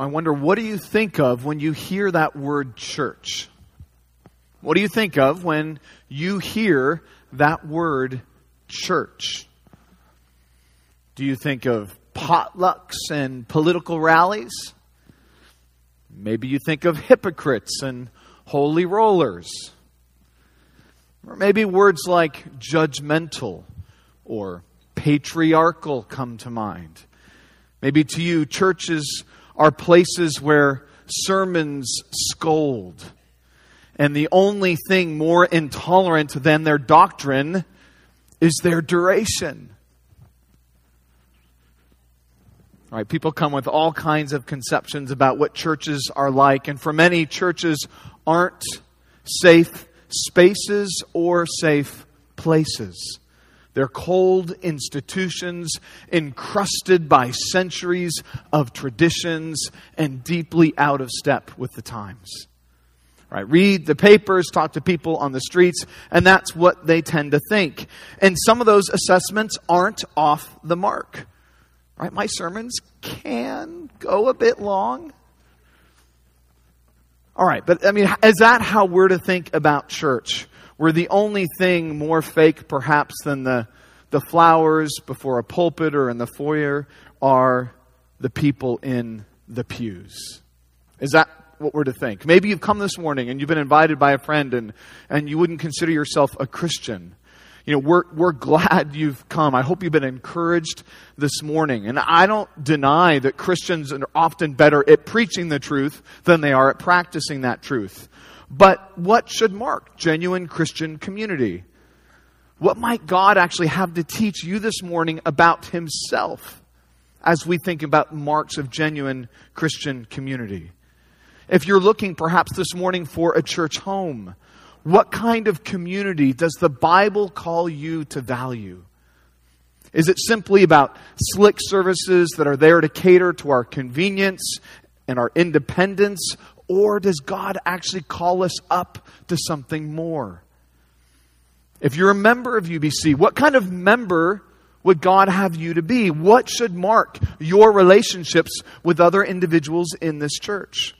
I wonder, what do you think of when you hear that word church? What do you think of when you hear that word church? Do you think of potlucks and political rallies? Maybe you think of hypocrites and holy rollers. Or maybe words like judgmental or patriarchal come to mind. Maybe to you, churches are places where sermons scold. And the only thing more intolerant than their doctrine is their duration. All right, people come with all kinds of conceptions about what churches are like, and for many, churches aren't safe spaces or safe places. They're cold institutions encrusted by centuries of traditions and deeply out of step with the times. Right? Read the papers, talk to people on the streets, and that's what they tend to think. And some of those assessments aren't off the mark. Right? My sermons can go a bit long. All right, but I mean, is that how we're to think about church? We're the only thing more fake, perhaps, than the, the flowers before a pulpit or in the foyer are the people in the pews. Is that what we're to think? Maybe you've come this morning and you've been invited by a friend and, and you wouldn't consider yourself a Christian you know, we're, we're glad you've come. I hope you've been encouraged this morning. And I don't deny that Christians are often better at preaching the truth than they are at practicing that truth. But what should mark genuine Christian community? What might God actually have to teach you this morning about Himself as we think about marks of genuine Christian community? If you're looking perhaps this morning for a church home, what kind of community does the Bible call you to value? Is it simply about slick services that are there to cater to our convenience and our independence? Or does God actually call us up to something more? If you're a member of UBC, what kind of member would God have you to be? What should mark your relationships with other individuals in this church?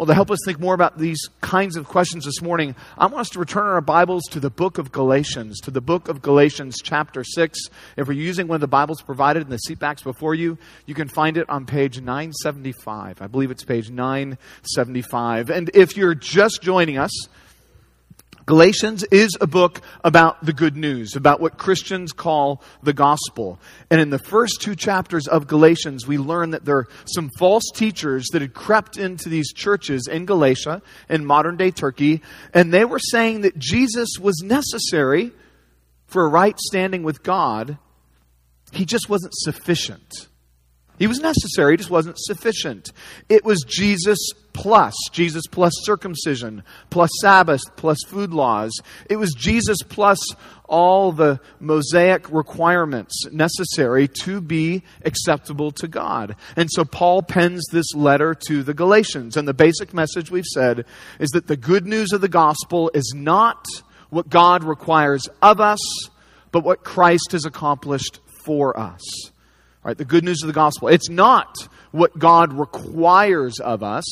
Well, to help us think more about these kinds of questions this morning, I want us to return our Bibles to the book of Galatians, to the book of Galatians, chapter 6. If you're using one of the Bibles provided in the seatbacks before you, you can find it on page 975. I believe it's page 975. And if you're just joining us, Galatians is a book about the good news, about what Christians call the gospel. And in the first two chapters of Galatians, we learn that there are some false teachers that had crept into these churches in Galatia, in modern day Turkey, and they were saying that Jesus was necessary for a right standing with God. He just wasn't sufficient. He was necessary, he just wasn't sufficient. It was Jesus plus, Jesus plus circumcision, plus Sabbath, plus food laws. It was Jesus plus all the Mosaic requirements necessary to be acceptable to God. And so Paul pens this letter to the Galatians. And the basic message we've said is that the good news of the gospel is not what God requires of us, but what Christ has accomplished for us. Right, the good news of the gospel. It's not what God requires of us,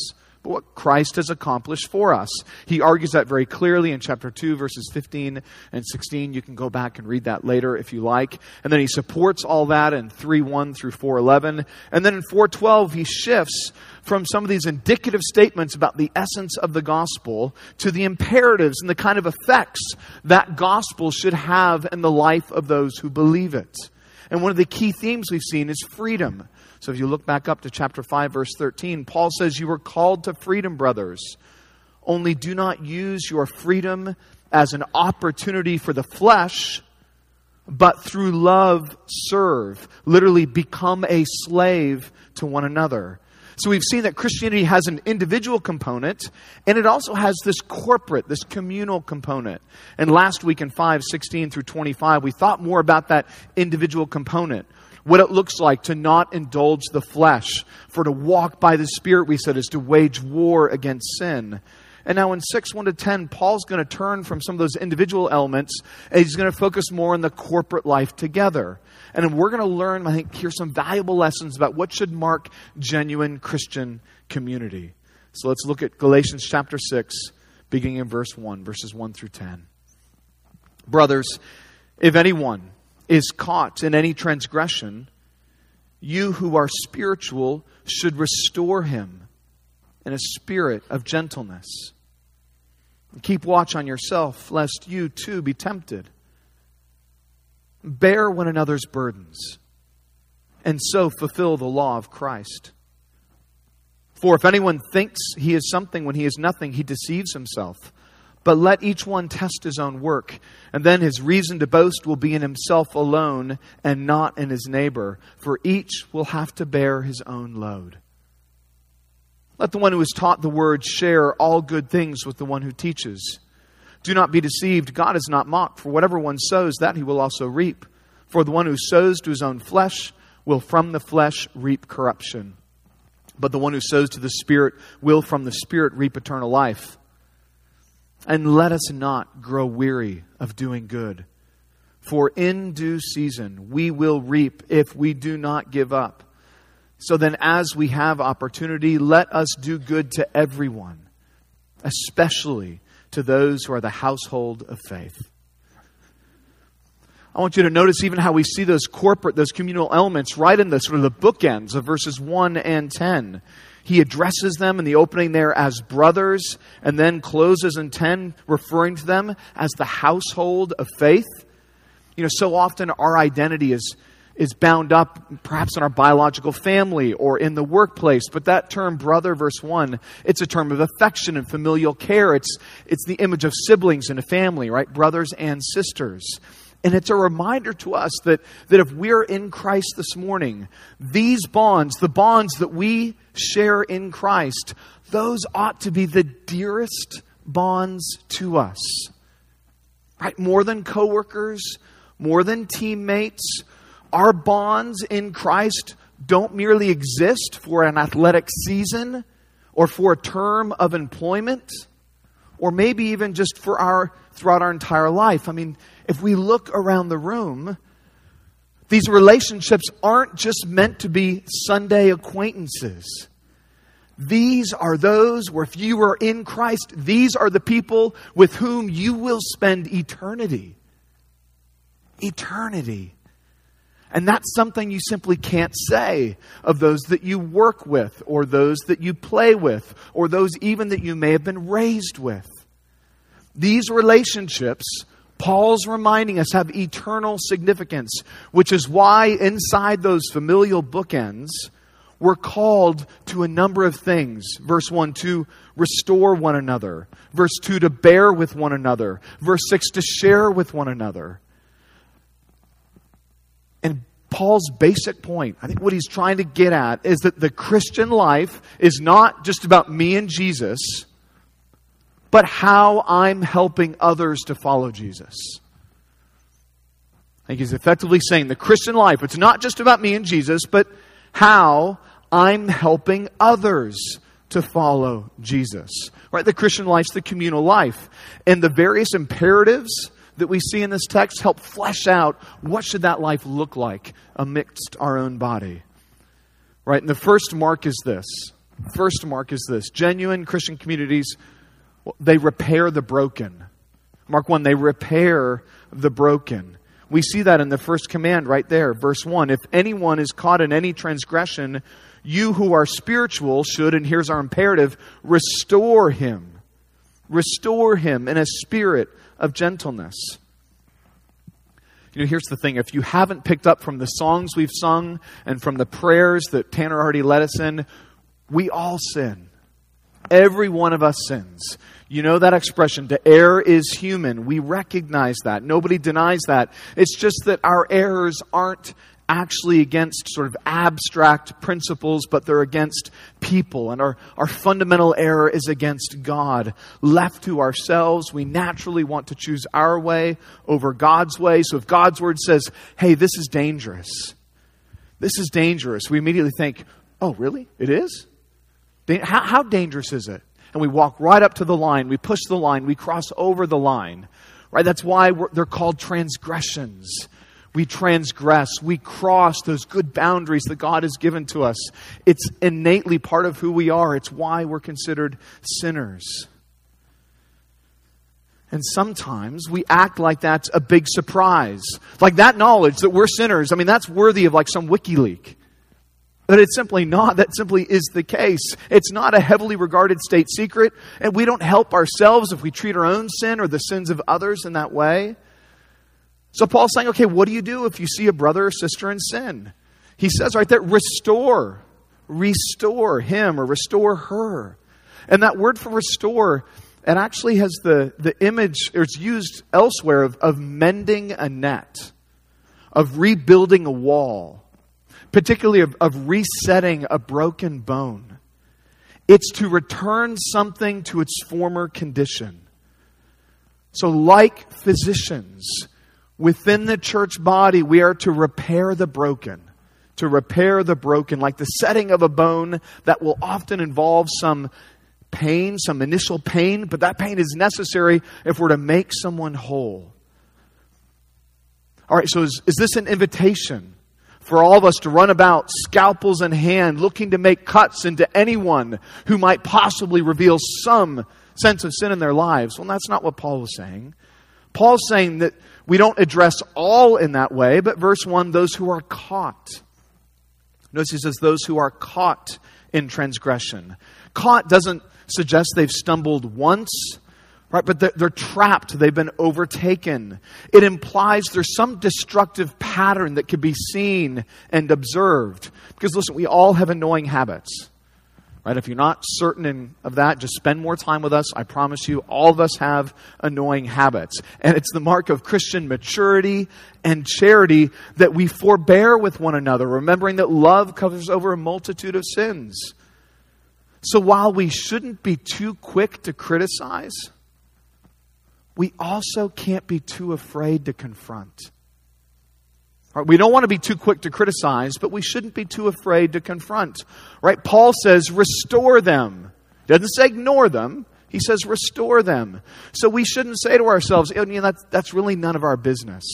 but what Christ has accomplished for us. He argues that very clearly in chapter 2, verses 15 and 16. You can go back and read that later if you like. And then he supports all that in 3 1 through 4 11. And then in 412, he shifts from some of these indicative statements about the essence of the gospel to the imperatives and the kind of effects that gospel should have in the life of those who believe it. And one of the key themes we've seen is freedom. So if you look back up to chapter 5, verse 13, Paul says, You were called to freedom, brothers. Only do not use your freedom as an opportunity for the flesh, but through love serve. Literally, become a slave to one another. So we've seen that Christianity has an individual component and it also has this corporate, this communal component. And last week in 5, 16 through 25, we thought more about that individual component. What it looks like to not indulge the flesh. For to walk by the Spirit, we said, is to wage war against sin. And now in 6 1 to 10, Paul's going to turn from some of those individual elements and he's going to focus more on the corporate life together. And we're going to learn, I think, here some valuable lessons about what should mark genuine Christian community. So let's look at Galatians chapter 6, beginning in verse 1, verses 1 through 10. Brothers, if anyone is caught in any transgression, you who are spiritual should restore him in a spirit of gentleness. Keep watch on yourself, lest you too be tempted. Bear one another's burdens, and so fulfill the law of Christ. For if anyone thinks he is something when he is nothing, he deceives himself. But let each one test his own work, and then his reason to boast will be in himself alone and not in his neighbor, for each will have to bear his own load. Let the one who is taught the word share all good things with the one who teaches. Do not be deceived. God is not mocked, for whatever one sows, that he will also reap. For the one who sows to his own flesh will from the flesh reap corruption. But the one who sows to the Spirit will from the Spirit reap eternal life. And let us not grow weary of doing good. For in due season we will reap if we do not give up. So then, as we have opportunity, let us do good to everyone, especially to those who are the household of faith. I want you to notice even how we see those corporate, those communal elements right in the sort of the bookends of verses 1 and 10. He addresses them in the opening there as brothers and then closes in 10 referring to them as the household of faith. You know, so often our identity is is bound up perhaps in our biological family or in the workplace. But that term, brother, verse 1, it's a term of affection and familial care. It's, it's the image of siblings in a family, right? Brothers and sisters. And it's a reminder to us that, that if we're in Christ this morning, these bonds, the bonds that we share in Christ, those ought to be the dearest bonds to us. Right? More than coworkers, more than teammates, our bonds in Christ don't merely exist for an athletic season or for a term of employment or maybe even just for our throughout our entire life. I mean, if we look around the room, these relationships aren't just meant to be Sunday acquaintances. These are those where if you are in Christ, these are the people with whom you will spend eternity. Eternity. And that's something you simply can't say of those that you work with, or those that you play with, or those even that you may have been raised with. These relationships, Paul's reminding us, have eternal significance, which is why inside those familial bookends, we're called to a number of things. Verse 1, to restore one another. Verse 2, to bear with one another. Verse 6, to share with one another. Paul's basic point, I think what he's trying to get at, is that the Christian life is not just about me and Jesus, but how I'm helping others to follow Jesus. I think he's effectively saying the Christian life, it's not just about me and Jesus, but how I'm helping others to follow Jesus. Right? The Christian life's the communal life. And the various imperatives that we see in this text help flesh out what should that life look like amidst our own body. Right? And the first mark is this. First mark is this. Genuine Christian communities, they repair the broken. Mark 1, they repair the broken. We see that in the first command right there, verse 1. If anyone is caught in any transgression, you who are spiritual should, and here's our imperative, restore him. Restore him in a spirit of gentleness. You know, here's the thing if you haven't picked up from the songs we've sung and from the prayers that Tanner already led us in, we all sin. Every one of us sins. You know that expression, to err is human. We recognize that. Nobody denies that. It's just that our errors aren't actually against sort of abstract principles, but they're against people. And our, our fundamental error is against God. Left to ourselves, we naturally want to choose our way over God's way. So if God's word says, hey, this is dangerous, this is dangerous, we immediately think, oh, really? It is? How, how dangerous is it? and we walk right up to the line. We push the line. We cross over the line. Right? That's why they're called transgressions. We transgress. We cross those good boundaries that God has given to us. It's innately part of who we are. It's why we're considered sinners. And sometimes we act like that's a big surprise. Like that knowledge that we're sinners, I mean, that's worthy of like some WikiLeaks. But it's simply not. That simply is the case. It's not a heavily regarded state secret, and we don't help ourselves if we treat our own sin or the sins of others in that way. So Paul's saying, okay, what do you do if you see a brother or sister in sin? He says right there, restore. Restore him or restore her. And that word for restore, it actually has the, the image, or it's used elsewhere of, of mending a net, of rebuilding a wall particularly of, of resetting a broken bone. It's to return something to its former condition. So, like physicians, within the church body, we are to repair the broken. To repair the broken, like the setting of a bone that will often involve some pain, some initial pain, but that pain is necessary if we're to make someone whole. All right, so is, is this an invitation? for all of us to run about, scalpels in hand, looking to make cuts into anyone who might possibly reveal some sense of sin in their lives. Well, that's not what Paul was saying. Paul's saying that we don't address all in that way, but verse 1 those who are caught. Notice he says, those who are caught in transgression. Caught doesn't suggest they've stumbled once Right, but they're, they're, trapped. They've been overtaken. It implies there's some destructive pattern that could be seen and observed. Because listen, we all have annoying habits. Right? If you're not certain in, of that, just spend more time with us. I promise you, all of us have annoying habits. And it's the mark of Christian maturity and charity that we forbear with one another, remembering that love covers over a multitude of sins. So while we shouldn't be too quick to criticize, we also can't be too afraid to confront. We don't want to be too quick to criticize, but we shouldn't be too afraid to confront. Right? Paul says, restore them. Doesn't say ignore them. He says, restore them. So we shouldn't say to ourselves, oh, you know, that's, that's really none of our business.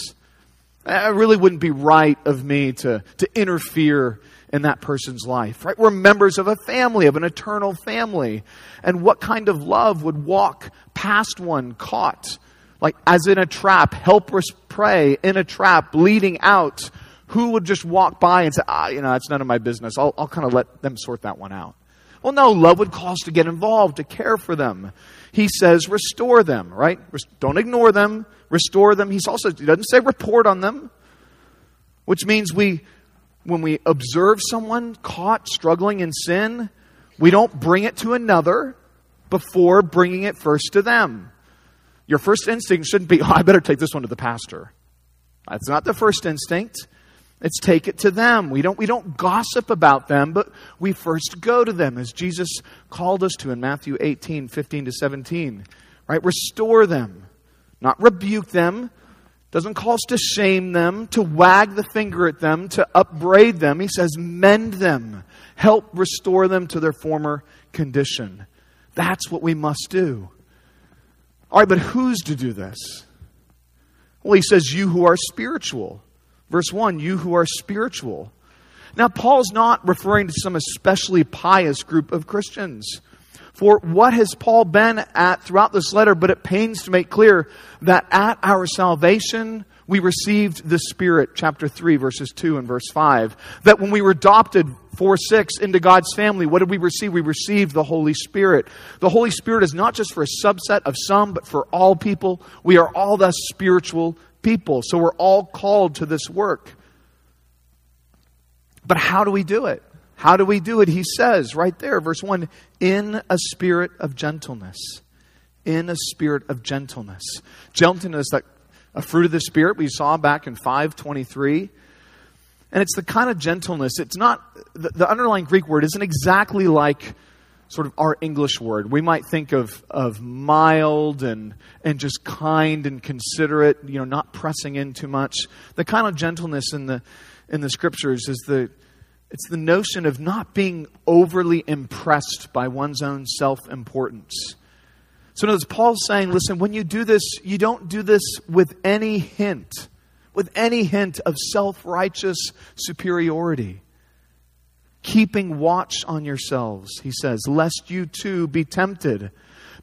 It really wouldn't be right of me to, to interfere in that person's life, right? We're members of a family, of an eternal family. And what kind of love would walk past one caught, like as in a trap, helpless prey in a trap, bleeding out? Who would just walk by and say, ah, you know, that's none of my business. I'll, I'll kind of let them sort that one out. Well, no, love would cause to get involved, to care for them. He says, restore them, right? Don't ignore them, restore them. He's also, he doesn't say report on them, which means we, when we observe someone caught struggling in sin, we don't bring it to another before bringing it first to them. Your first instinct shouldn't be, oh, I better take this one to the pastor. That's not the first instinct. It's take it to them. We don't, we don't gossip about them, but we first go to them as Jesus called us to in Matthew 18, 15 to 17. Right? Restore them, not rebuke them, doesn't call us to shame them, to wag the finger at them, to upbraid them. He says, mend them, help restore them to their former condition. That's what we must do. All right, but who's to do this? Well, he says, You who are spiritual. Verse 1 You who are spiritual. Now, Paul's not referring to some especially pious group of Christians. For what has Paul been at throughout this letter? But it pains to make clear that at our salvation, we received the Spirit, chapter 3, verses 2 and verse 5. That when we were adopted, 4 6, into God's family, what did we receive? We received the Holy Spirit. The Holy Spirit is not just for a subset of some, but for all people. We are all thus spiritual people. So we're all called to this work. But how do we do it? How do we do it? He says right there, verse 1 in a spirit of gentleness. In a spirit of gentleness. Gentleness, that a fruit of the Spirit we saw back in 523. And it's the kind of gentleness, it's not, the, the underlying Greek word isn't exactly like sort of our English word. We might think of, of mild and, and just kind and considerate, you know, not pressing in too much. The kind of gentleness in the, in the scriptures is the, It's the notion of not being overly impressed by one's own self importance. So, notice Paul's saying, listen, when you do this, you don't do this with any hint, with any hint of self righteous superiority. Keeping watch on yourselves, he says, lest you too be tempted.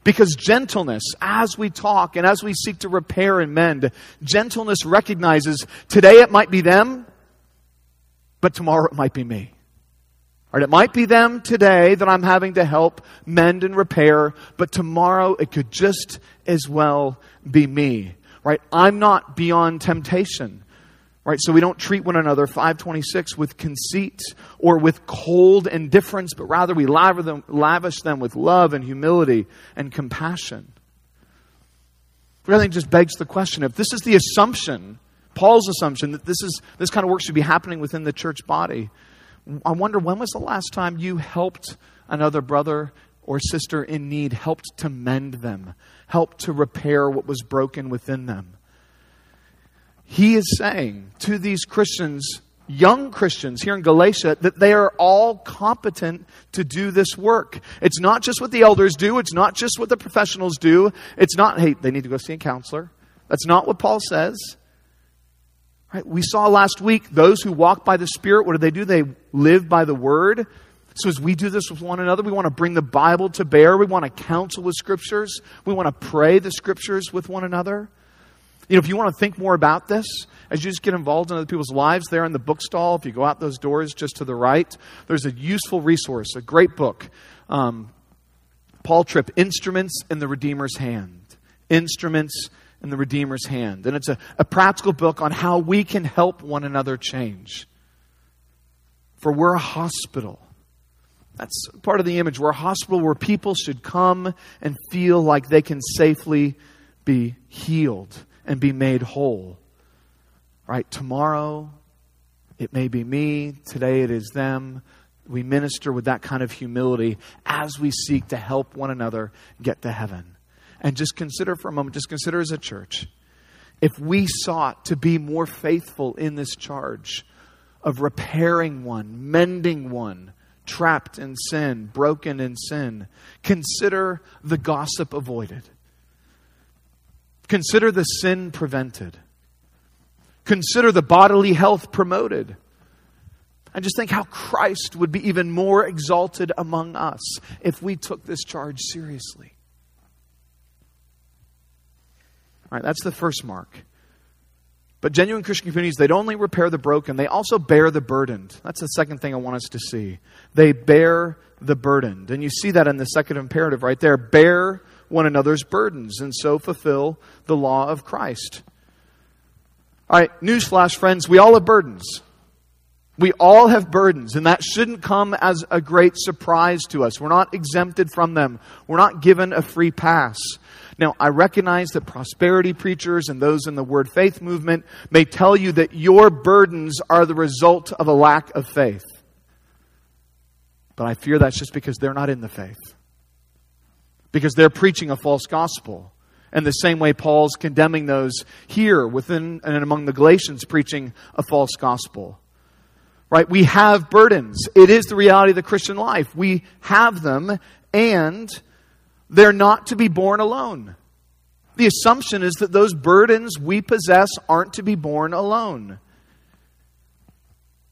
Because gentleness, as we talk and as we seek to repair and mend, gentleness recognizes today it might be them, but tomorrow it might be me. Right? It might be them today that I'm having to help mend and repair, but tomorrow it could just as well be me. Right? I'm not beyond temptation. Right? So we don't treat one another, 526, with conceit or with cold indifference, but rather we lavish them, with love and humility and compassion. Which I think just begs the question if this is the assumption Paul's assumption that this, is, this kind of work should be happening within the church body. I wonder when was the last time you helped another brother or sister in need, helped to mend them, helped to repair what was broken within them? He is saying to these Christians, young Christians here in Galatia, that they are all competent to do this work. It's not just what the elders do, it's not just what the professionals do. It's not, hey, they need to go see a counselor. That's not what Paul says. Right? We saw last week those who walk by the Spirit, what do they do? They live by the Word. So as we do this with one another, we want to bring the Bible to bear. We want to counsel with Scriptures. We want to pray the Scriptures with one another. You know, if you want to think more about this, as you just get involved in other people's lives, there in the bookstall, if you go out those doors just to the right, there's a useful resource, a great book. Um, Paul Tripp, Instruments in the Redeemer's Hand. Instruments in the Redeemer's hand. And it's a, a practical book on how we can help one another change. For we're a hospital. That's part of the image. We're a hospital where people should come and feel like they can safely be healed and be made whole. Right? Tomorrow, it may be me. Today, it is them. We minister with that kind of humility as we seek to help one another get to heaven. And just consider for a moment, just consider as a church, if we sought to be more faithful in this charge of repairing one, mending one, trapped in sin, broken in sin, consider the gossip avoided. Consider the sin prevented. Consider the bodily health promoted. And just think how Christ would be even more exalted among us if we took this charge seriously. That's the first mark. But genuine Christian communities, they don't only repair the broken, they also bear the burdened. That's the second thing I want us to see. They bear the burdened. And you see that in the second imperative right there. Bear one another's burdens and so fulfill the law of Christ. All right, newsflash, friends, we all have burdens. We all have burdens, and that shouldn't come as a great surprise to us. We're not exempted from them. We're not given a free pass. Now, I recognize that prosperity preachers and those in the word faith movement may tell you that your burdens are the result of a lack of faith. But I fear that's just because they're not in the faith. Because they're preaching a false gospel. And the same way Paul's condemning those here within and among the Galatians preaching a false gospel. Right? We have burdens. It is the reality of the Christian life. We have them and they're not to be borne alone. The assumption is that those burdens we possess aren't to be borne alone.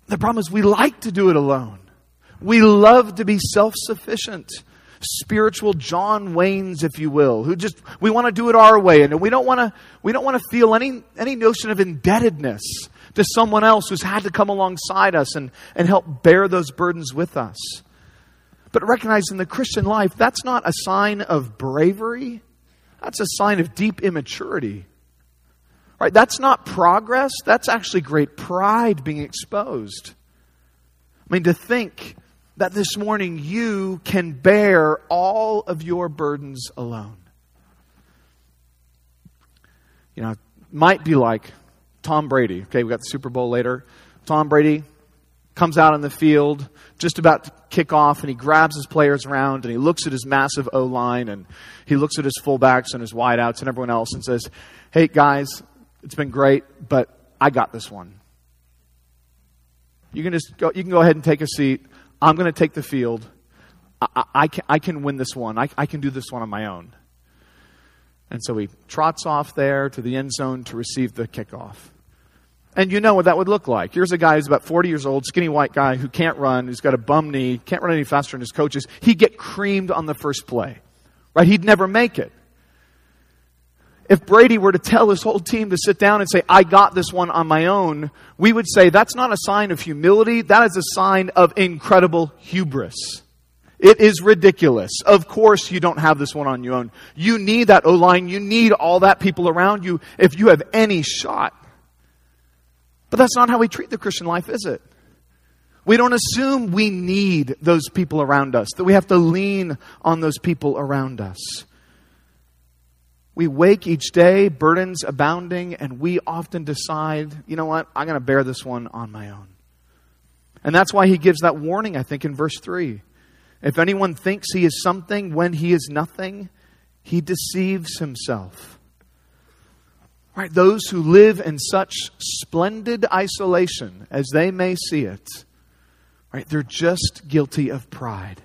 The problem is we like to do it alone. We love to be self sufficient. Spiritual John Waynes, if you will, who just we want to do it our way, and we don't want to we don't want to feel any any notion of indebtedness to someone else who's had to come alongside us and, and help bear those burdens with us. But recognizing the Christian life, that's not a sign of bravery. That's a sign of deep immaturity. Right? That's not progress. That's actually great pride being exposed. I mean, to think that this morning you can bear all of your burdens alone. You know, might be like Tom Brady. Okay, we got the Super Bowl later. Tom Brady comes out on the field, just about to kick off, and he grabs his players around and he looks at his massive O line and he looks at his fullbacks and his wideouts and everyone else and says, Hey, guys, it's been great, but I got this one. You can just go, you can go ahead and take a seat. I'm going to take the field. I, I, I, can, I can win this one. I, I can do this one on my own. And so he trots off there to the end zone to receive the kickoff. And you know what that would look like. Here's a guy who's about 40 years old, skinny white guy who can't run, who's got a bum knee, can't run any faster than his coaches. He'd get creamed on the first play. Right? He'd never make it. If Brady were to tell his whole team to sit down and say, I got this one on my own, we would say that's not a sign of humility, that is a sign of incredible hubris. It is ridiculous. Of course, you don't have this one on your own. You need that O line. You need all that people around you if you have any shot. But that's not how we treat the Christian life, is it? We don't assume we need those people around us, that we have to lean on those people around us. We wake each day, burdens abounding, and we often decide, you know what, I'm going to bear this one on my own. And that's why he gives that warning, I think, in verse 3. If anyone thinks he is something when he is nothing, he deceives himself. Right? Those who live in such splendid isolation as they may see it, right? They're just guilty of pride.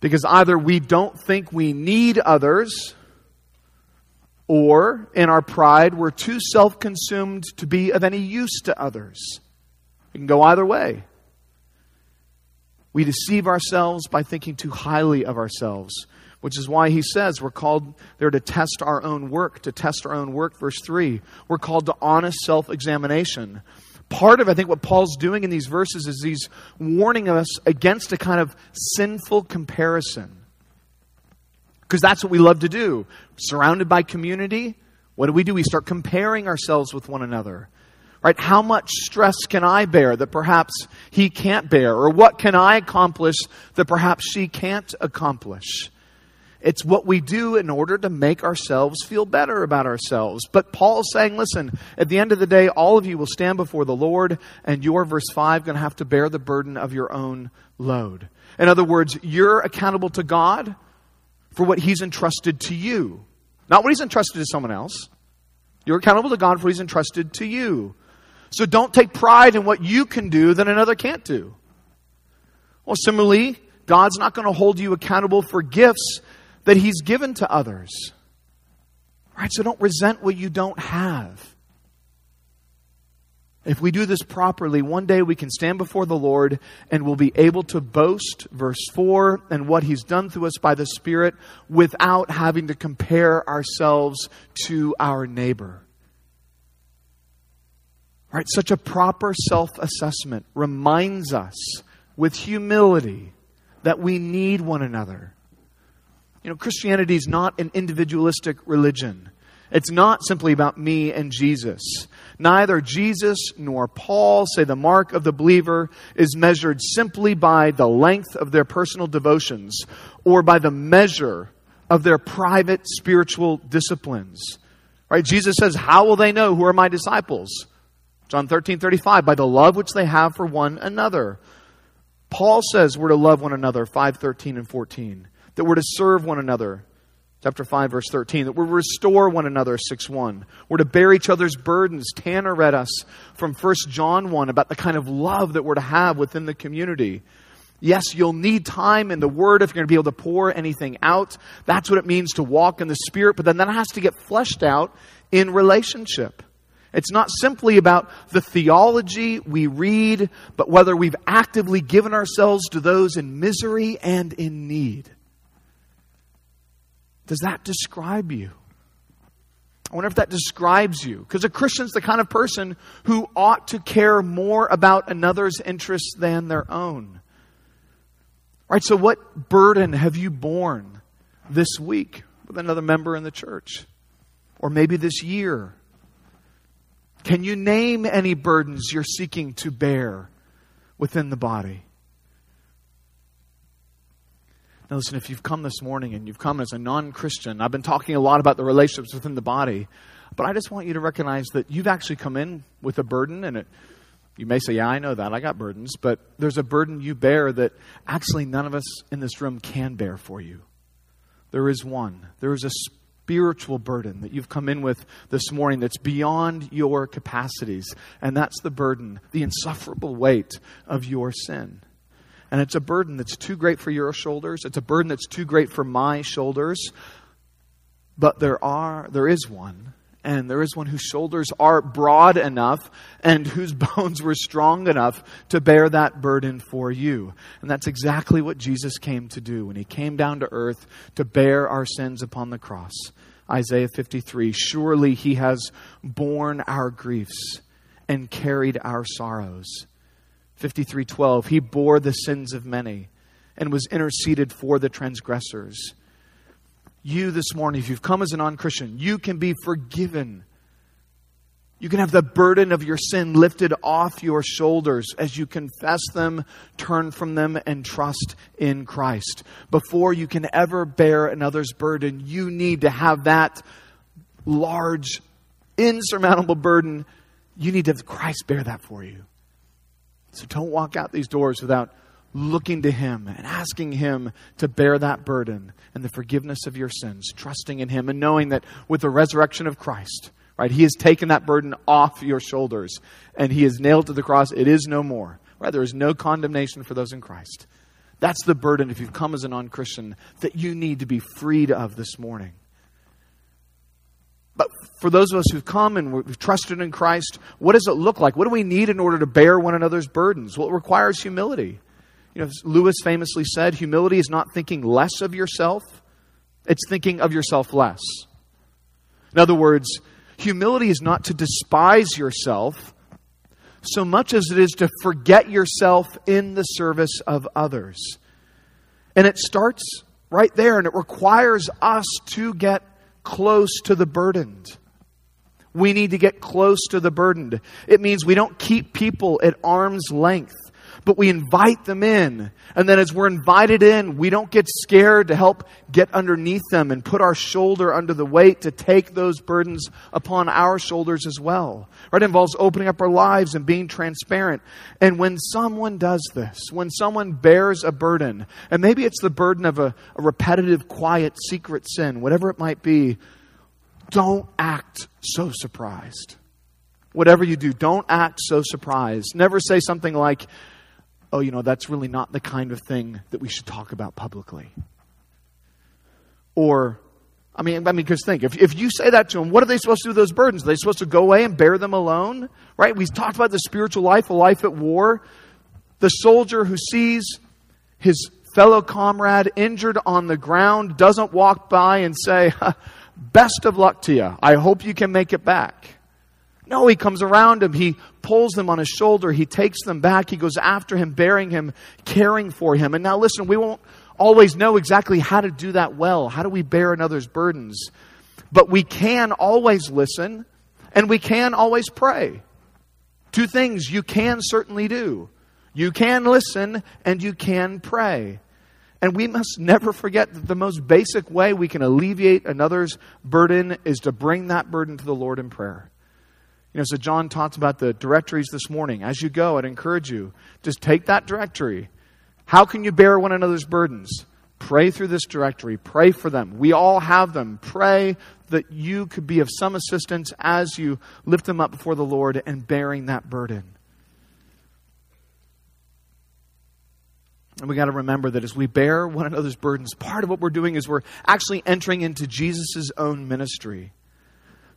Because either we don't think we need others, or in our pride, we're too self consumed to be of any use to others. It can go either way. We deceive ourselves by thinking too highly of ourselves which is why he says we're called there to test our own work, to test our own work. Verse 3. We're called to honest self examination. Part of, I think, what Paul's doing in these verses is he's warning us against a kind of sinful comparison. Because that's what we love to do. Surrounded by community, what do we do? We start comparing ourselves with one another. Right? How much stress can I bear that perhaps he can't bear? Or what can I accomplish that perhaps she can't accomplish? It's what we do in order to make ourselves feel better about ourselves. But Paul's saying, listen, at the end of the day, all of you will stand before the Lord, and you're, verse 5, going to have to bear the burden of your own load. In other words, you're accountable to God for what He's entrusted to you, not what He's entrusted to someone else. You're accountable to God for what He's entrusted to you. So don't take pride in what you can do that another can't do. Well, similarly, God's not going to hold you accountable for gifts that He's given to others. Right? So don't resent what you don't have. If we do this properly, one day we can stand before the Lord and we'll be able to boast, verse 4, and what He's done through us by the Spirit without having to compare ourselves to our neighbor. Right? Such a proper self assessment reminds us with humility that we need one another. You know, Christianity is not an individualistic religion. It's not simply about me and Jesus. Neither Jesus nor Paul say the mark of the believer is measured simply by the length of their personal devotions or by the measure of their private spiritual disciplines. Right? Jesus says, How will they know who are my disciples? John 13, 35, by the love which they have for one another. Paul says we're to love one another, 5, 13, and 14 that we're to serve one another. Chapter 5, verse 13. That we're to restore one another, 6 1. We're to bear each other's burdens. Tanner read us from 1 John 1 about the kind of love that we're to have within the community. Yes, you'll need time in the Word if you're going to be able to pour anything out. That's what it means to walk in the Spirit, but then that has to get fleshed out in relationship. It's not simply about the theology we read, but whether we've actively given ourselves to those in misery and in need. Does that describe you? I wonder if that describes you. Because a Christian's the kind of person who ought to care more about another's interests than their own. Right, so what burden have you borne this week with another member in the church? Or maybe this year? Can you name any burdens you're seeking to bear within the body? Now, listen, if you've come this morning and you've come as a non Christian, I've been talking a lot about the relationships within the body, but I just want you to recognize that you've actually come in with a burden, and it, you may say, Yeah, I know that. I got burdens, but there's a burden you bear that actually none of us in this room can bear for you. There is one. There is a spiritual burden that you've come in with this morning that's beyond your capacities. And that's the burden, the insufferable weight of your sin. And it's a burden that's too great for your shoulders. It's a burden that's too great for my shoulders. But there are there is one and there is one whose shoulders are broad enough and whose bones were strong enough to bear that burden for you. And that's exactly what Jesus came to do when he came down to earth to bear our sins upon the cross. Isaiah 53 Surely he has borne our griefs and carried our sorrows. 53:12 He bore the sins of many and was interceded for the transgressors you this morning, if you've come as a non Christian, you can be forgiven. You can have the burden of your sin lifted off your shoulders as you confess them, turn from them, and trust in Christ. Before you can ever bear another's burden, you need to have that large, insurmountable burden. You need to have Christ bear that for you. So don't walk out these doors without looking to Him and asking Him to bear that burden and the forgiveness of your sins, trusting in Him and knowing that with the resurrection of Christ, right, He has taken that burden off your shoulders and He is nailed to the cross. It is no more. Right? There is no condemnation for those in Christ. That's the burden, if you've come as a non Christian, that you need to be freed of this morning. But for those of us who've come and we've trusted in Christ, what does it look like? What do we need in order to bear one another's burdens? Well, it requires humility. You know, Lewis famously said, humility is not thinking less of yourself, it's thinking of yourself less. In other words, humility is not to despise yourself so much as it is to forget yourself in the service of others. And it starts right there, and it requires us to get close to the burdened. We need to get close to the burdened. It means we don't keep people at arm's length but we invite them in. And then as we're invited in, we don't get scared to help get underneath them and put our shoulder under the weight to take those burdens upon our shoulders as well. Right? It involves opening up our lives and being transparent. And when someone does this, when someone bears a burden, and maybe it's the burden of a, a repetitive, quiet, secret sin, whatever it might be, don't act so surprised whatever you do, don't act so surprised. Never say something like, oh, you know, that's really not the kind of thing that we should talk about publicly. Or, I mean, I mean, because think, if, if you say that to them, what are they supposed to do with those burdens? Are they supposed to go away and bear them alone? Right? We talked about the spiritual life, a life at war. The soldier who sees his fellow comrade injured on the ground doesn't walk by and say, Best of luck to you. I hope you can make it back. No, he comes around him. He pulls them on his shoulder. He takes them back. He goes after him, bearing him, caring for him. And now listen, we won't always know exactly how to do that well. How do we bear another's burdens? But we can always listen and we can always pray. Two things you can certainly do. You can listen and you can pray. And we must never forget that the most basic way we can alleviate another's burden is to bring that burden to the Lord in prayer. You know, so John talked about the directories this morning. As you go, I'd encourage you, just take that directory. How can you bear one another's burdens? Pray through this directory. Pray for them. We all have them. Pray that you could be of some assistance as you lift them up before the Lord and bearing that burden. And we got to remember that as we bear one another's burdens, part of what we're doing is we're actually entering into Jesus' own ministry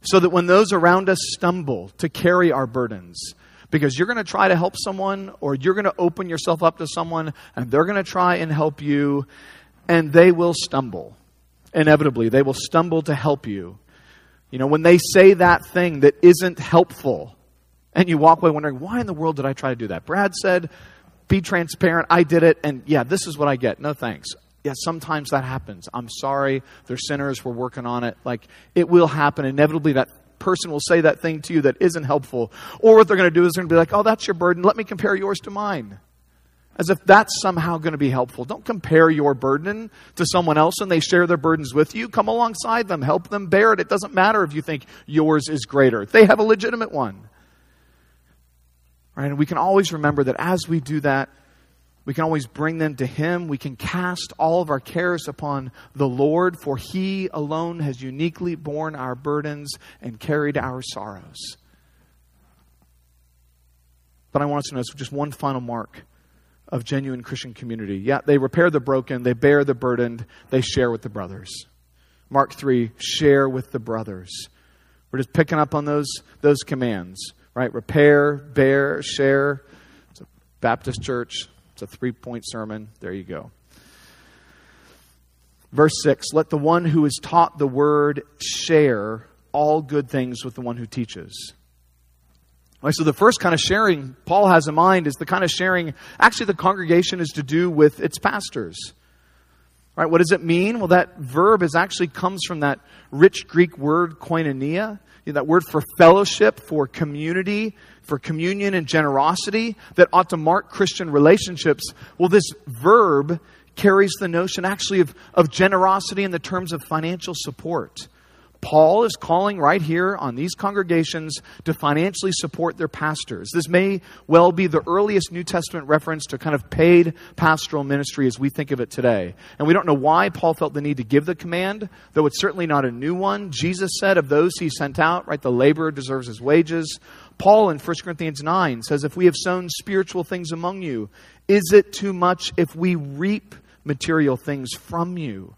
so that when those around us stumble to carry our burdens, because you're going to try to help someone or you're going to open yourself up to someone and they're going to try and help you and they will stumble. Inevitably, they will stumble to help you. You know, when they say that thing that isn't helpful and you walk away wondering, why in the world did I try to do that? Brad said, be transparent. I did it. And yeah, this is what I get. No thanks yeah, sometimes that happens. I'm sorry. They're sinners. We're working on it. Like, it will happen. Inevitably, that person will say that thing to you that isn't helpful. Or what they're going to do is they're going to be like, oh, that's your burden. Let me compare yours to mine. As if that's somehow going to be helpful. Don't compare your burden to someone else and they share their burdens with you. Come alongside them. Help them bear it. It doesn't matter if you think yours is greater. They have a legitimate one. Right? And we can always remember that as we do that, We can always bring them to Him. We can cast all of our cares upon the Lord, for He alone has uniquely borne our burdens and carried our sorrows. But I want us to notice just one final mark of genuine Christian community. Yeah, they repair the broken, they bear the burdened, they share with the brothers. Mark 3, share with the brothers. We're just picking up on those, those commands, right? Repair, bear, share. It's a Baptist church. It's a three point sermon. There you go. Verse 6 Let the one who is taught the word share all good things with the one who teaches. Right, so the first kind of sharing Paul has in mind is the kind of sharing actually the congregation is to do with its pastors. Right, what does it mean? Well, that verb is actually comes from that rich Greek word koinonia, that word for fellowship, for community, for communion and generosity that ought to mark Christian relationships. Well, this verb carries the notion actually of, of generosity in the terms of financial support. Paul is calling right here on these congregations to financially support their pastors. This may well be the earliest New Testament reference to kind of paid pastoral ministry as we think of it today. And we don't know why Paul felt the need to give the command, though it's certainly not a new one. Jesus said of those he sent out, right, the laborer deserves his wages. Paul in 1 Corinthians 9 says, If we have sown spiritual things among you, is it too much if we reap material things from you?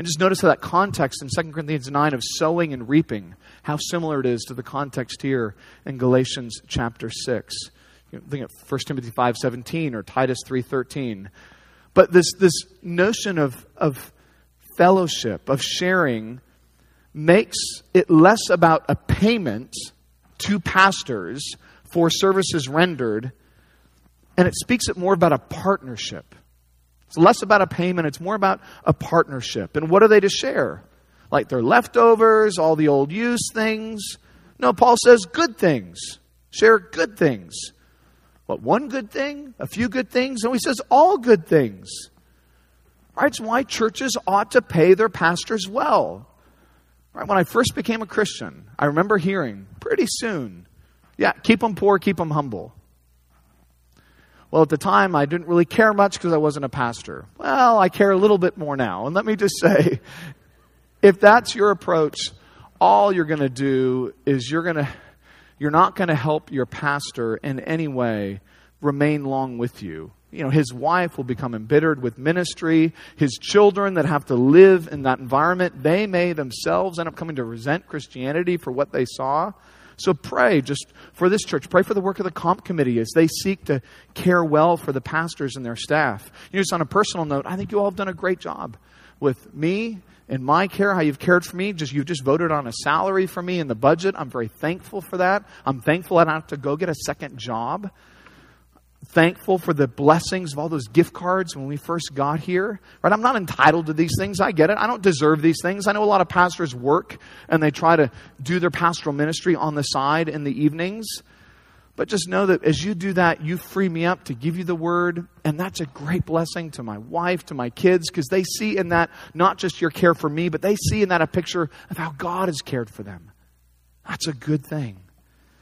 And just notice how that context in 2 Corinthians 9 of sowing and reaping, how similar it is to the context here in Galatians chapter 6. You know, think of 1 Timothy 5.17 or Titus 3.13. But this, this notion of, of fellowship, of sharing, makes it less about a payment to pastors for services rendered, and it speaks it more about a partnership. It's less about a payment, it's more about a partnership. And what are they to share? Like their leftovers, all the old use things? No, Paul says good things. Share good things. What, one good thing? A few good things? No, he says all good things. Right? It's why churches ought to pay their pastors well. Right? When I first became a Christian, I remember hearing pretty soon, yeah, keep them poor, keep them humble. Well, at the time, I didn't really care much because I wasn't a pastor. Well, I care a little bit more now. And let me just say if that's your approach, all you're going to do is you're going to you're not going to help your pastor in any way remain long with you. You know, his wife will become embittered with ministry. His children that have to live in that environment, they may themselves end up coming to resent Christianity for what they saw. So pray just for this church. Pray for the work of the comp committee as they seek to care well for the pastors and their staff. You know, just on a personal note, I think you all have done a great job with me and my care, how you've cared for me. Just you've just voted on a salary for me in the budget. I'm very thankful for that. I'm thankful I don't have to go get a second job thankful for the blessings of all those gift cards when we first got here. Right? I'm not entitled to these things. I get it. I don't deserve these things. I know a lot of pastors work and they try to do their pastoral ministry on the side in the evenings. But just know that as you do that, you free me up to give you the word. And that's a great blessing to my wife, to my kids, because they see in that not just your care for me, but they see in that a picture of how God has cared for them. That's a good thing.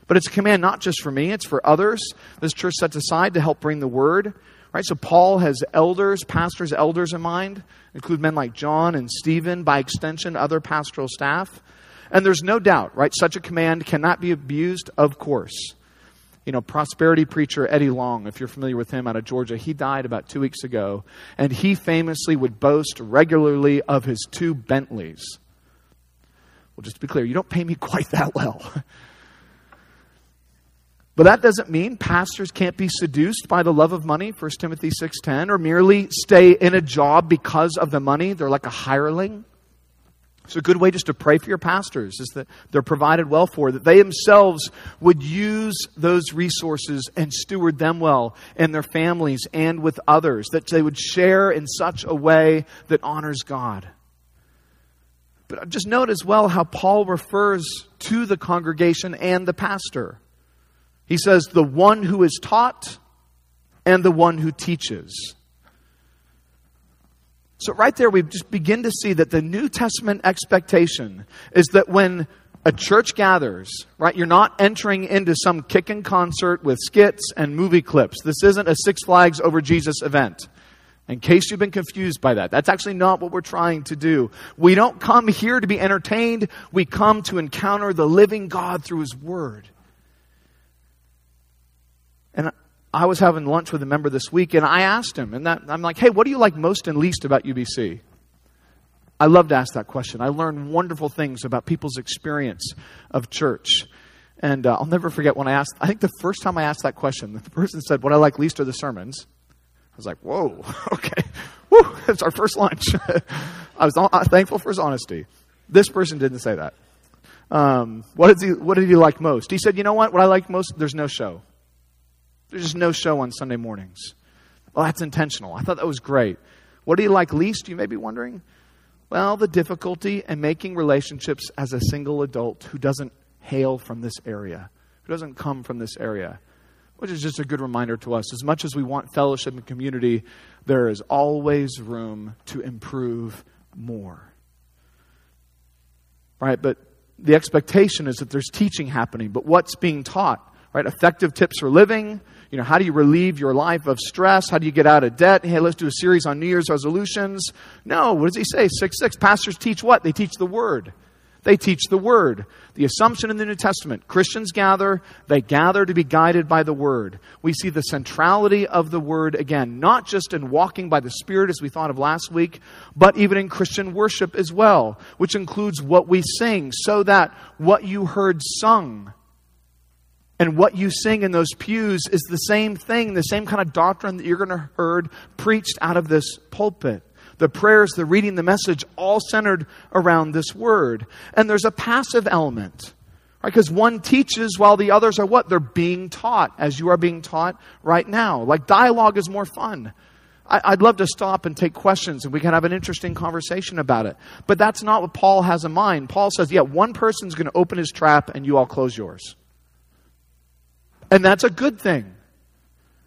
But it's a command not just for me, it's for others. This church sets aside to help bring the word. Right? So Paul has elders, pastors, elders in mind, include men like John and Stephen, by extension, other pastoral staff. And there's no doubt, right? Such a command cannot be abused, of course. You know, prosperity preacher Eddie Long, if you're familiar with him out of Georgia, he died about two weeks ago, and he famously would boast regularly of his two Bentleys. Well, just to be clear, you don't pay me quite that well. But that doesn't mean pastors can't be seduced by the love of money, 1 Timothy 6:10, or merely stay in a job because of the money. They're like a hireling. So a good way just to pray for your pastors is that they're provided well for, that they themselves would use those resources and steward them well in their families and with others, that they would share in such a way that honors God. But just note as well how Paul refers to the congregation and the pastor. He says, the one who is taught and the one who teaches. So, right there, we just begin to see that the New Testament expectation is that when a church gathers, right? You're not entering into some kicking concert with skits and movie clips. This isn't a Six Flags over Jesus event. In case you've been confused by that, that's actually not what we're trying to do. We don't come here to be entertained. We come to encounter the living God through His Word. And I was having lunch with a member this week, and I asked him, and that, I'm like, hey, what do you like most and least about UBC? I love to ask that question. I learn wonderful things about people's experience of church. And uh, I'll never forget when I asked, I think the first time I asked that question, the person said, What I like least are the sermons I was like, whoa, okay. Woo, that's our first lunch. I was uh, thankful for his honesty. This person didn't say that. Um, what, did he, what did he like most? He said, you know what? What I like most, there's no show. There's just no show on Sunday mornings. Well, that's intentional. I thought that was great. What do you like least? You may be wondering. Well, the difficulty in making relationships as a single adult who doesn't hail from this area, who doesn't come from this area which is just a good reminder to us. As much as we want fellowship and community, there is always room to improve more. Right? But the expectation is that there's teaching happening, but what's being taught? Right? Effective tips for living. You know, how do you relieve your life of stress? How do you get out of debt? Hey, let's do a series on New Year's resolutions. No, what does he say? 6 6. Pastors teach what? They teach the word. They teach the Word. The assumption in the New Testament Christians gather, they gather to be guided by the Word. We see the centrality of the Word again, not just in walking by the Spirit as we thought of last week, but even in Christian worship as well, which includes what we sing, so that what you heard sung and what you sing in those pews is the same thing, the same kind of doctrine that you're going to heard preached out of this pulpit the prayers, the reading, the message, all centered around this word. And there's a passive element. Right? Because one teaches while the others are what? They're being taught, as you are being taught right now. Like dialogue is more fun. I, would love to stop and take questions and we can have an interesting conversation about it. But that's not what Paul has in mind. Paul says, yeah, one person's going to open his trap and you all close yours. And that's a good thing.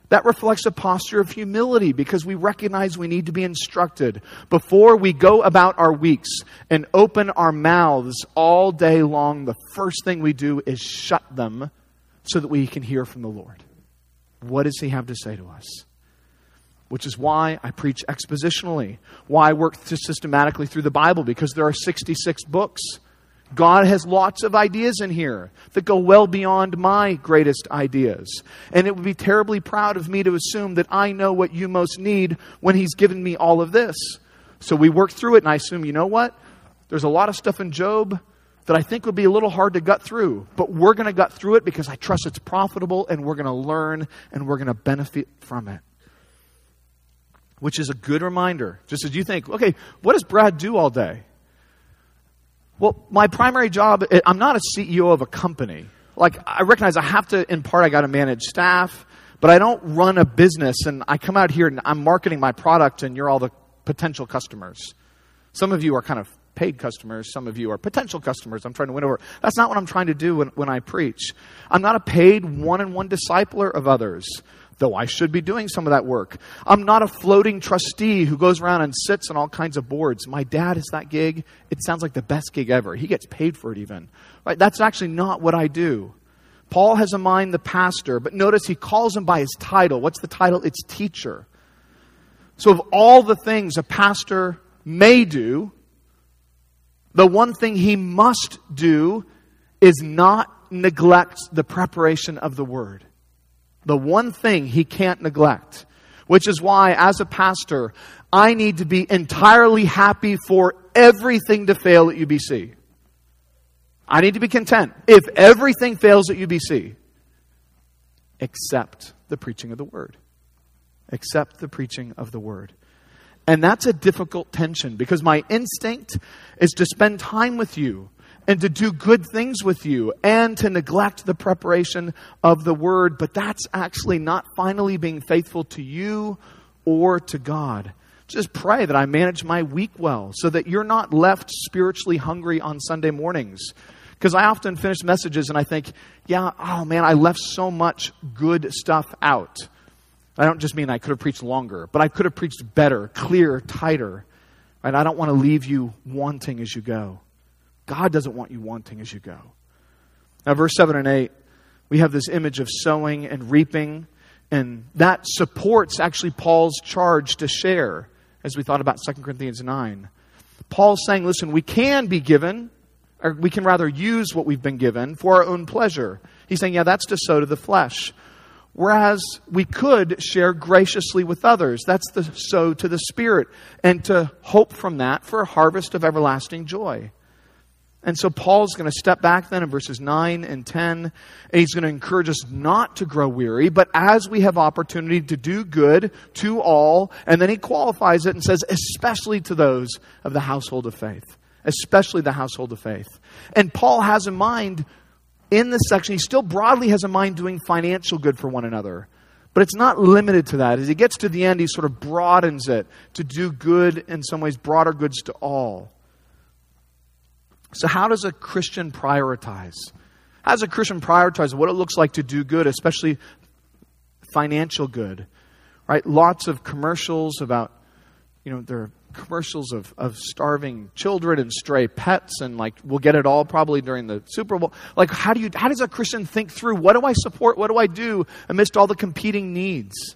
That reflects a posture of humility because we recognize we need to be instructed before we go about our weeks and open our mouths all day long. The first thing we do is shut them so that we can hear from the Lord. What does He have to say to us? Which is why I preach expositionally, why I work systematically through the Bible, because there are 66 books. God has lots of ideas in here that go well beyond my greatest ideas. And it would be terribly proud of me to assume that I know what you most need when He's given me all of this. So we work through it, and I assume, you know what? There's a lot of stuff in Job that I think would be a little hard to gut through, but we're going to gut through it because I trust it's profitable and we're going to learn and we're going to benefit from it. Which is a good reminder. Just as you think, okay, what does Brad do all day? Well, my primary job, eh, I'm not a CEO of a company. Like, I recognize I have to, in part, I got to manage staff, but I don't run a business and I come out here and I'm marketing my product and you're all the potential customers. Some of you are kind of paid customers, some of you are potential customers I'm trying to win over. That's not what I'm trying to do when, when I preach. I'm not a paid one on one discipler of others though I should be doing some of that work. I'm not a floating trustee who goes around and sits on all kinds of boards. My dad is that gig. It sounds like the best gig ever. He gets paid for it even. Right? That's actually not what I do. Paul has in mind the pastor, but notice he calls him by his title. What's the title? It's teacher. So, of all the things a pastor may do, the one thing he must do is not neglect the preparation of the word. The one thing he can't neglect. Which is why, as a pastor, I need to be entirely happy for everything to fail at UBC. I need to be content if everything fails at UBC, except the preaching of the word. Except the preaching of the word. And that's a difficult tension because my instinct is to spend time with you and to do good things with you and to neglect the preparation of the word. But that's actually not finally being faithful to you or to God. Just pray that I manage my week well so that you're not left spiritually hungry on Sunday mornings. Because I often finish messages and I think, yeah, oh man, I left so much good stuff out. I don't just mean I could have preached longer, but I could have preached better, clearer, tighter. Right? I don't want to leave you wanting as you go. God doesn't want you wanting as you go. Now, verse 7 and 8, we have this image of sowing and reaping, and that supports actually Paul's charge to share as we thought about 2 Corinthians 9. Paul's saying, listen, we can be given, or we can rather use what we've been given for our own pleasure. He's saying, yeah, that's to sow to the flesh. Whereas we could share graciously with others. That's the sow to the Spirit. And to hope from that for a harvest of everlasting joy. And so Paul's going to step back then in verses 9 and 10, and he's going to encourage us not to grow weary, but as we have opportunity to do good to all, and then he qualifies it and says, especially to those of the household of faith. Especially the household of faith. And Paul has in mind, in this section, he still broadly has in mind doing financial good for one another. But it's not limited to that. As he gets to the end, he sort of broadens it to do good, in some ways, broader goods to all. So, how does a Christian prioritize? How does a Christian prioritize what it looks like to do good, especially financial good? Right? Lots of commercials about, you know, there are commercials of, of starving children and stray pets and like we'll get it all probably during the super bowl like how do you how does a christian think through what do i support what do i do amidst all the competing needs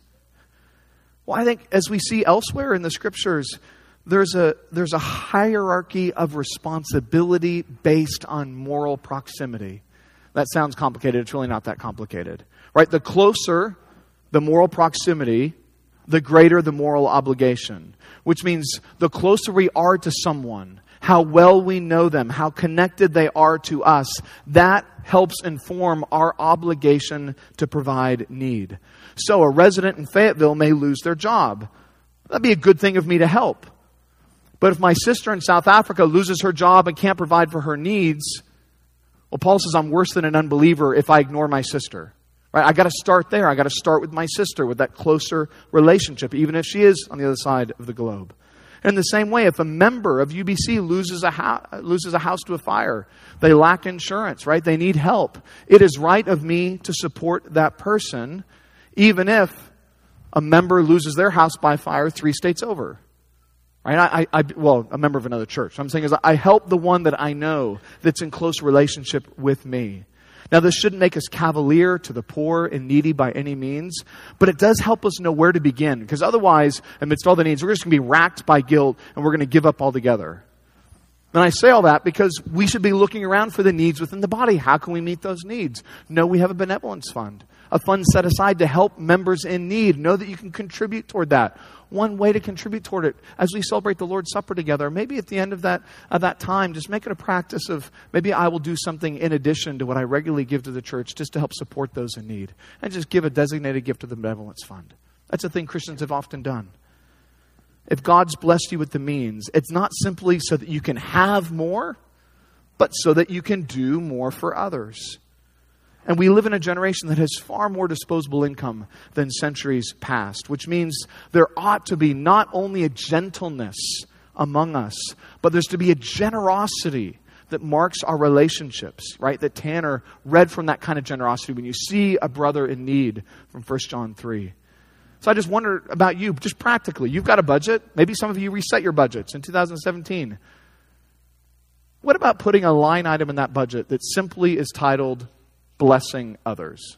well i think as we see elsewhere in the scriptures there's a, there's a hierarchy of responsibility based on moral proximity. That sounds complicated. It's really not that complicated. Right? The closer the moral proximity, the greater the moral obligation. Which means the closer we are to someone, how well we know them, how connected they are to us, that helps inform our obligation to provide need. So a resident in Fayetteville may lose their job. That'd be a good thing of me to help. But if my sister in South Africa loses her job and can't provide for her needs, well, Paul says I'm worse than an unbeliever if I ignore my sister. Right? I got to start there. I got to start with my sister, with that closer relationship, even if she is on the other side of the globe. In the same way, if a member of UBC loses a, ho- loses a house to a fire, they lack insurance, right? They need help. It is right of me to support that person, even if a member loses their house by fire three states over. Right? I, I, well, a member of another church. I'm saying is I help the one that I know that's in close relationship with me. Now, this shouldn't make us cavalier to the poor and needy by any means, but it does help us know where to begin. Because otherwise, amidst all the needs, we're just going to be racked by guilt and we're going to give up altogether. And I say all that because we should be looking around for the needs within the body. How can we meet those needs? No, we have a benevolence fund, a fund set aside to help members in need. Know that you can contribute toward that one way to contribute toward it as we celebrate the Lord's Supper together. Maybe at the end of that, of that time, just make it a practice of maybe I will do something in addition to what I regularly give to the church just to help support those in need. And just give a designated gift to the benevolence fund. That's a thing Christians have often done. If God's blessed you with the means, it's not simply so that you can have more, but so that you can do more for others. And we live in a generation that has far more disposable income than centuries past, which means there ought to be not only a gentleness among us, but there's to be a generosity that marks our relationships, right? That Tanner read from that kind of generosity when you see a brother in need from 1 John 3. So I just wonder about you, just practically. You've got a budget. Maybe some of you reset your budgets in 2017. What about putting a line item in that budget that simply is titled blessing others.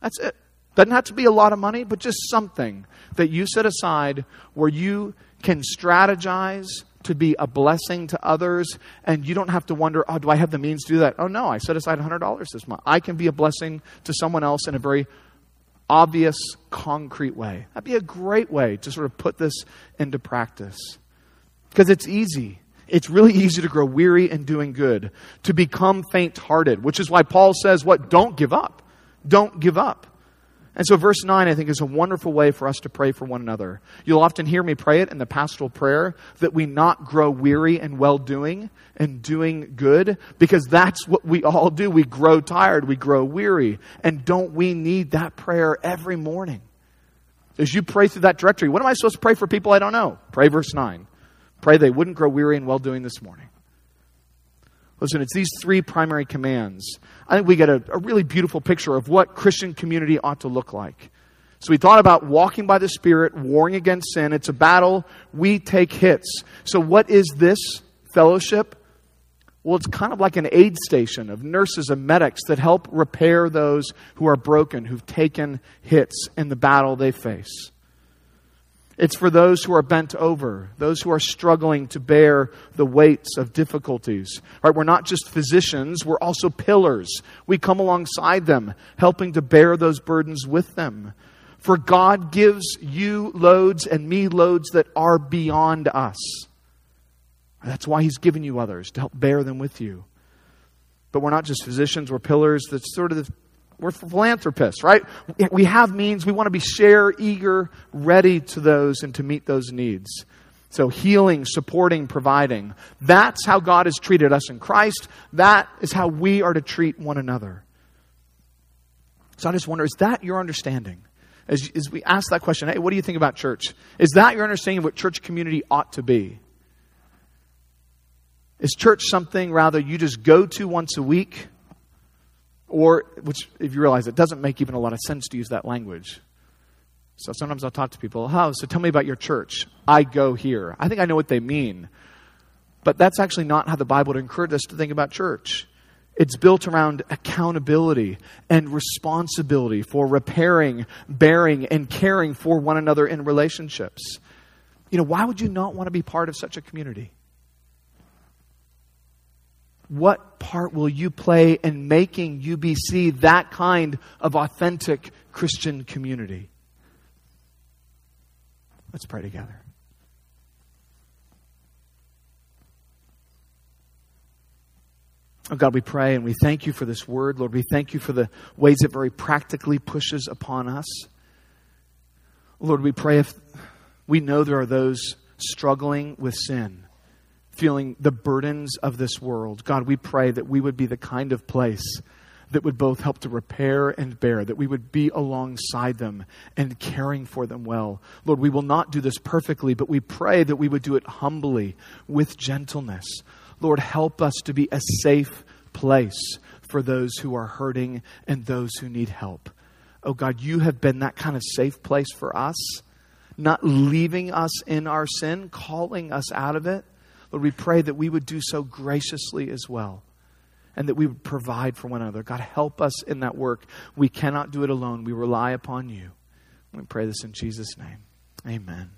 That's it. Doesn't have to be a lot of money, but just something that you set aside where you can strategize to be a blessing to others and you don't have to wonder, oh, do I have the means to do that? Oh, no, I set aside $100 this month. I can be a blessing to someone else in a very obvious, concrete way. That'd be a great way to sort of put this into practice because it's easy. It's really easy to grow weary in doing good, to become faint hearted, which is why Paul says, What? Don't give up. Don't give up. And so, verse 9, I think, is a wonderful way for us to pray for one another. You'll often hear me pray it in the pastoral prayer that we not grow weary in well doing and doing good, because that's what we all do. We grow tired, we grow weary. And don't we need that prayer every morning? As you pray through that directory, what am I supposed to pray for people I don't know? Pray verse 9. Pray they wouldn't grow weary in well doing this morning. Listen, it's these three primary commands. I think we get a, a, really beautiful picture of what Christian community ought to look like. So we thought about walking by the Spirit, warring against sin. It's a battle. We take hits. So what is this fellowship? Well, it's kind of like an aid station of nurses and medics that help repair those who are broken, who've taken hits in the battle they face. It's for those who are bent over, those who are struggling to bear the weights of difficulties. Right? We're not just physicians, we're also pillars. We come alongside them, helping to bear those burdens with them. For God gives you loads and me loads that are beyond us. That's why He's given you others, to help bear them with you. But we're not just physicians, we're pillars. That's sort of the we're philanthropists, right? We have means. We want to be share, eager, ready to those and to meet those needs. So, healing, supporting, providing. That's how God has treated us in Christ. That is how we are to treat one another. So, I just wonder is that your understanding? As, as we ask that question, hey, what do you think about church? Is that your understanding of what church community ought to be? Is church something rather you just go to once a week? Or, which, if you realize it doesn't make even a lot of sense to use that language. So sometimes I'll talk to people, how? So tell me about your church. I go here. I think I know what they mean. But that's actually not how the Bible would encourage us to think about church. It's built around accountability and responsibility for repairing, bearing, and caring for one another in relationships. You know, why would you not want to be part of such a community? What part will you play in making UBC that kind of authentic Christian community? Let's pray together. Oh God, we pray and we thank you for this word. Lord, we thank you for the ways it very practically pushes upon us. Lord, we pray if we know there are those struggling with sin feeling the burdens of this world. God, we pray that we would be the kind of place that would both help to repair and bear, that we would be alongside them and caring for them well. Lord, we will not do this perfectly, but we pray that we would do it humbly, with gentleness. Lord, help us to be a safe place for those who are hurting and those who need help. Oh God, you have been that kind of safe place for us, not leaving us in our sin, calling us out of it Lord, we pray that we would do so graciously as well and that we would provide for one another. God, help us in that work. We cannot do it alone. We rely upon you. We pray this in Jesus' name. Amen.